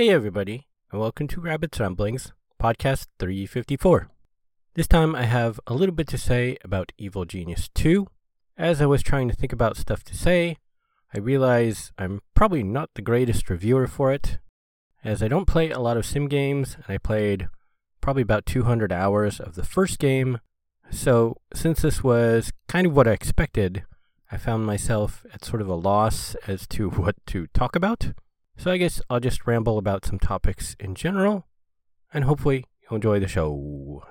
Hey, everybody, and welcome to Rabbit Ramblings, podcast 354. This time I have a little bit to say about Evil Genius 2. As I was trying to think about stuff to say, I realize I'm probably not the greatest reviewer for it, as I don't play a lot of sim games, and I played probably about 200 hours of the first game. So, since this was kind of what I expected, I found myself at sort of a loss as to what to talk about. So I guess I'll just ramble about some topics in general, and hopefully you'll enjoy the show.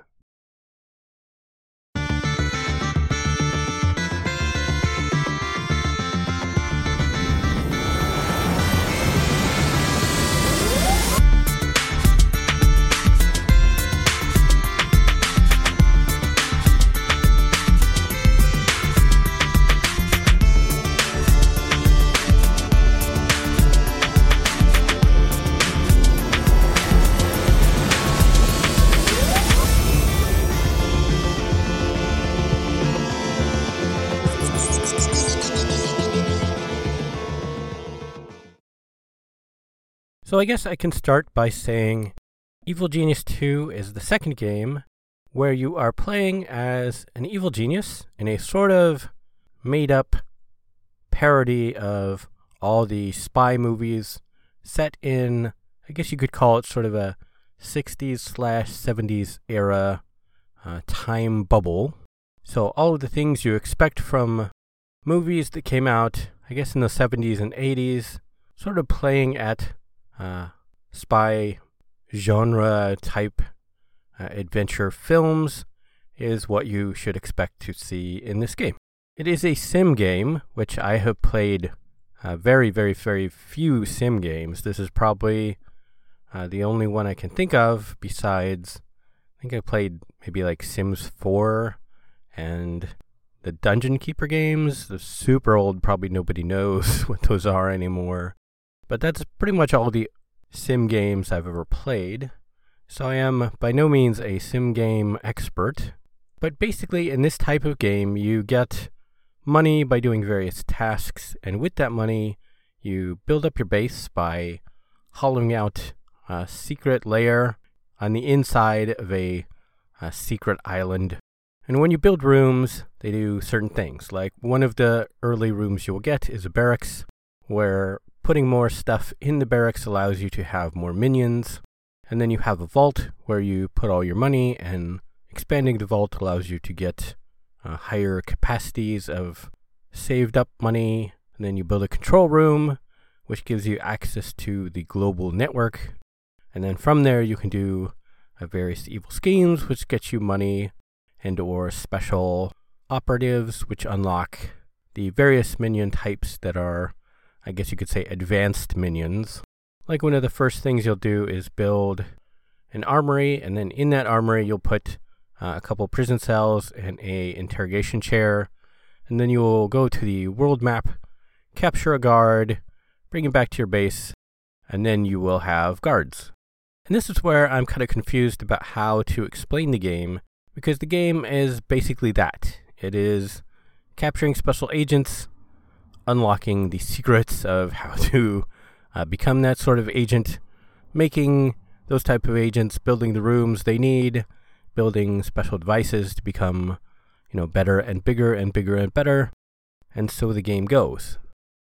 So I guess I can start by saying Evil Genius 2 is the second game where you are playing as an evil genius in a sort of made up parody of all the spy movies set in, I guess you could call it sort of a 60s slash 70s era uh, time bubble. So all of the things you expect from movies that came out, I guess, in the 70s and 80s, sort of playing at uh, spy genre type uh, adventure films is what you should expect to see in this game. It is a sim game, which I have played uh, very, very, very few sim games. This is probably uh, the only one I can think of besides, I think I played maybe like Sims 4 and the Dungeon Keeper games. The super old, probably nobody knows what those are anymore. But that's pretty much all the sim games I've ever played. So I am by no means a sim game expert. But basically, in this type of game, you get money by doing various tasks, and with that money, you build up your base by hollowing out a secret layer on the inside of a, a secret island. And when you build rooms, they do certain things. Like one of the early rooms you will get is a barracks, where Putting more stuff in the barracks allows you to have more minions. And then you have a vault where you put all your money, and expanding the vault allows you to get uh, higher capacities of saved up money. And then you build a control room, which gives you access to the global network. And then from there, you can do uh, various evil schemes, which get you money and or special operatives, which unlock the various minion types that are I guess you could say, advanced minions. Like one of the first things you'll do is build an armory, and then in that armory you'll put uh, a couple prison cells and a interrogation chair, and then you will go to the world map, capture a guard, bring him back to your base, and then you will have guards. And this is where I'm kind of confused about how to explain the game, because the game is basically that. It is capturing special agents unlocking the secrets of how to uh, become that sort of agent, making those type of agents, building the rooms they need, building special devices to become, you know, better and bigger and bigger and better, and so the game goes.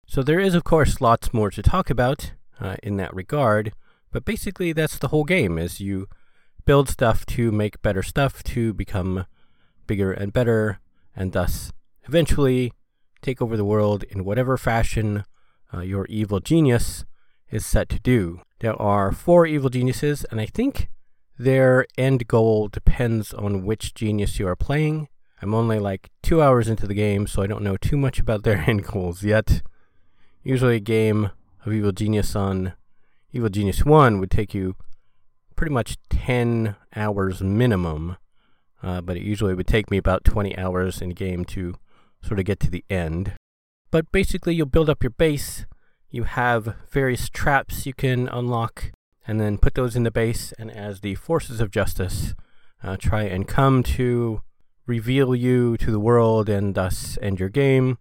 So there is, of course, lots more to talk about uh, in that regard, but basically that's the whole game: is you build stuff to make better stuff to become bigger and better, and thus eventually take over the world in whatever fashion uh, your evil genius is set to do. There are four evil geniuses, and I think their end goal depends on which genius you are playing. I'm only like two hours into the game, so I don't know too much about their end goals yet. Usually, a game of Evil Genius on Evil Genius 1 would take you pretty much 10 hours minimum, uh, but it usually would take me about 20 hours in game to sort of get to the end. But basically, you'll build up your base. You have various traps you can unlock, and then put those in the base. And as the forces of justice uh, try and come to reveal you to the world and thus end your game,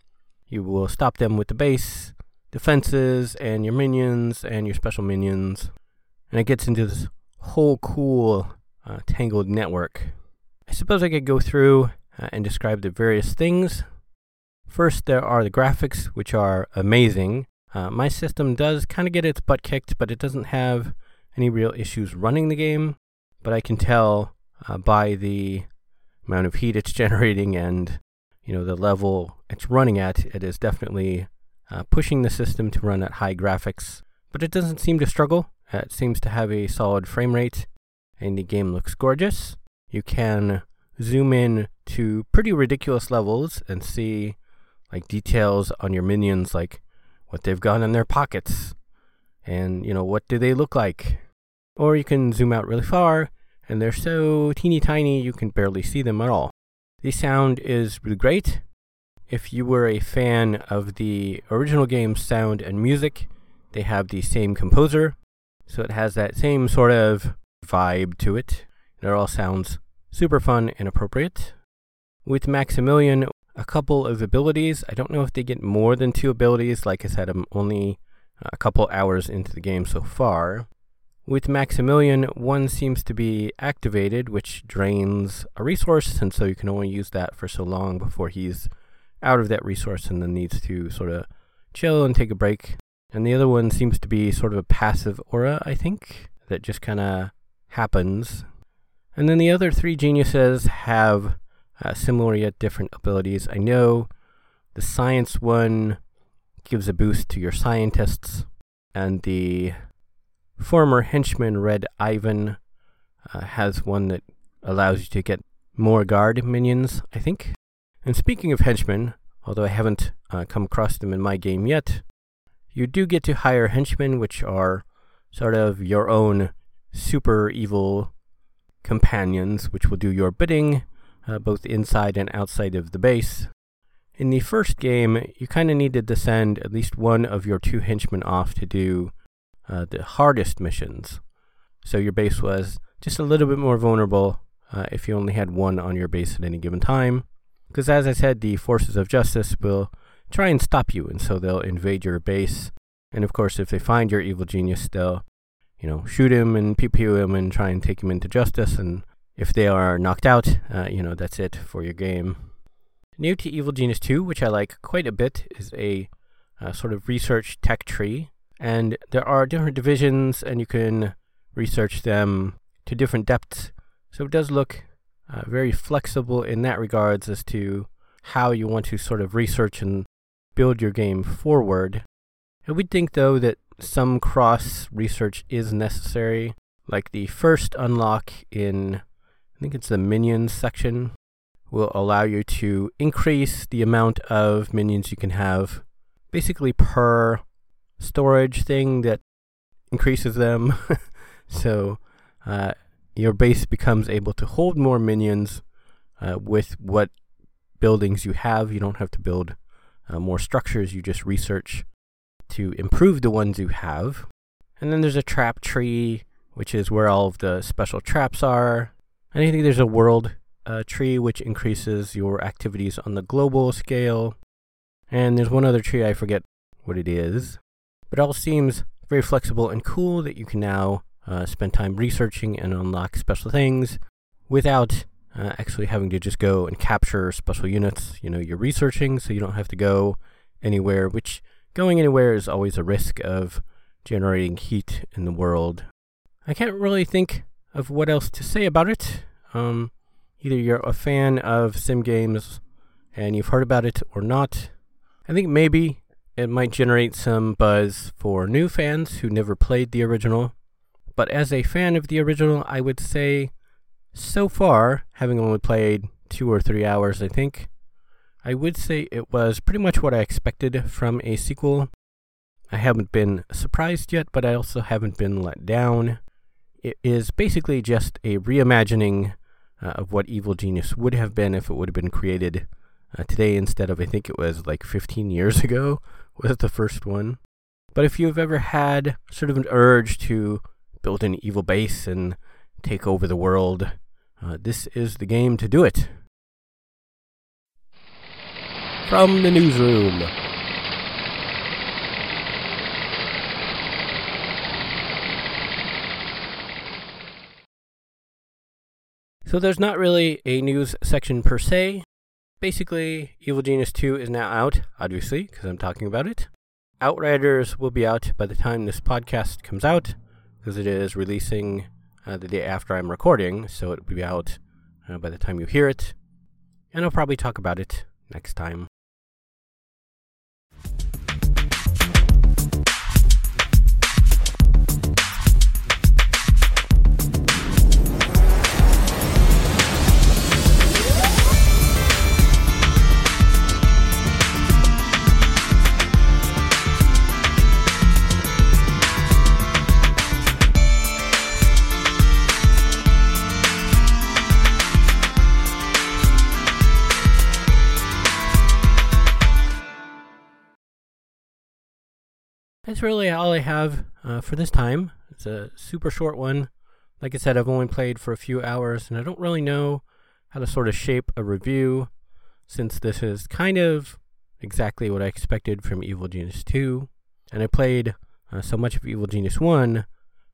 you will stop them with the base, defenses, and your minions and your special minions. And it gets into this whole cool uh, tangled network. I suppose I could go through uh, and describe the various things. First, there are the graphics, which are amazing. Uh, my system does kind of get its butt kicked, but it doesn't have any real issues running the game. But I can tell uh, by the amount of heat it's generating and you know the level it's running at, it is definitely uh, pushing the system to run at high graphics. But it doesn't seem to struggle. it seems to have a solid frame rate, and the game looks gorgeous. You can zoom in to pretty ridiculous levels and see like details on your minions, like what they've got in their pockets, and you know what do they look like. Or you can zoom out really far, and they're so teeny tiny you can barely see them at all. The sound is really great. If you were a fan of the original game's sound and music, they have the same composer, so it has that same sort of vibe to it. It all sounds super fun and appropriate. With Maximilian, a couple of abilities. I don't know if they get more than two abilities. Like I said, I'm only uh, a couple hours into the game so far. With Maximilian, one seems to be activated, which drains a resource, and so you can only use that for so long before he's out of that resource and then needs to sort of chill and take a break. And the other one seems to be sort of a passive aura, I think, that just kind of happens. And then the other three geniuses have uh, similar yet different abilities. I know the science one gives a boost to your scientists, and the former henchman Red Ivan uh, has one that allows you to get more guard minions, I think. And speaking of henchmen, although I haven't uh, come across them in my game yet, you do get to hire henchmen, which are sort of your own super evil companions, which will do your bidding uh, both inside and outside of the base. In the first game, you kind of needed to send at least one of your two henchmen off to do uh, the hardest missions. So your base was just a little bit more vulnerable uh, if you only had one on your base at any given time. Because as I said, the forces of justice will try and stop you, and so they'll invade your base. And of course, if they find your evil genius, they'll, you know, shoot him and pew pew him and try and take him into justice and if they are knocked out, uh, you know, that's it for your game. New to Evil Genius 2, which I like quite a bit, is a uh, sort of research tech tree. And there are different divisions, and you can research them to different depths. So it does look uh, very flexible in that regards as to how you want to sort of research and build your game forward. I would think, though, that some cross research is necessary. Like the first unlock in I think it's the minions section, will allow you to increase the amount of minions you can have basically per storage thing that increases them. so uh, your base becomes able to hold more minions uh, with what buildings you have. You don't have to build uh, more structures, you just research to improve the ones you have. And then there's a trap tree, which is where all of the special traps are. And I think there's a world uh, tree which increases your activities on the global scale. And there's one other tree, I forget what it is. But it all seems very flexible and cool that you can now uh, spend time researching and unlock special things without uh, actually having to just go and capture special units. You know, you're researching, so you don't have to go anywhere, which going anywhere is always a risk of generating heat in the world. I can't really think of what else to say about it. Um, either you're a fan of sim games and you've heard about it or not. I think maybe it might generate some buzz for new fans who never played the original. But as a fan of the original, I would say so far, having only played two or three hours, I think, I would say it was pretty much what I expected from a sequel. I haven't been surprised yet, but I also haven't been let down. It is basically just a reimagining uh, of what Evil Genius would have been if it would have been created uh, today instead of, I think it was like 15 years ago, was the first one. But if you've ever had sort of an urge to build an evil base and take over the world, uh, this is the game to do it. From the newsroom. So there's not really a news section per se. Basically, Evil Genius 2 is now out, obviously, because I'm talking about it. Outriders will be out by the time this podcast comes out, because it is releasing uh, the day after I'm recording, so it will be out uh, by the time you hear it. And I'll probably talk about it next time. That's really all I have uh, for this time. It's a super short one. Like I said, I've only played for a few hours, and I don't really know how to sort of shape a review since this is kind of exactly what I expected from Evil Genius 2. And I played uh, so much of Evil Genius 1,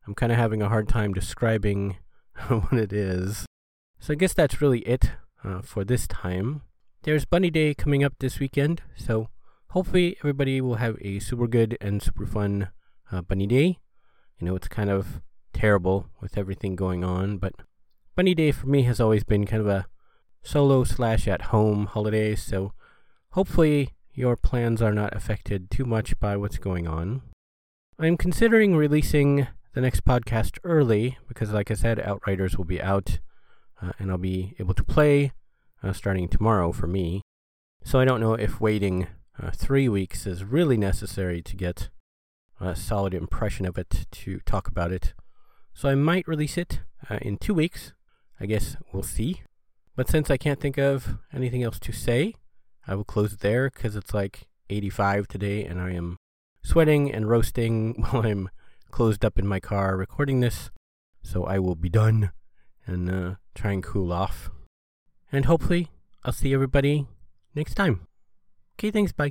I'm kind of having a hard time describing what it is. So I guess that's really it uh, for this time. There's Bunny Day coming up this weekend, so hopefully everybody will have a super good and super fun uh, bunny day. You know, it's kind of terrible with everything going on, but bunny day for me has always been kind of a solo slash at home holiday, so hopefully your plans are not affected too much by what's going on. I'm considering releasing the next podcast early because, like I said, Outriders will be out uh, and I'll be able to play uh, starting tomorrow for me. So I don't know if waiting uh, three weeks is really necessary to get a solid impression of it to talk about it. So I might release it uh, in two weeks. I guess we'll see. But since I can't think of anything else to say, I will close it there because it's like 85 today and I am sweating and roasting while I'm closed up in my car recording this. So I will be done and uh, try and cool off. And hopefully, I'll see everybody next time. Okay, thanks. Bye.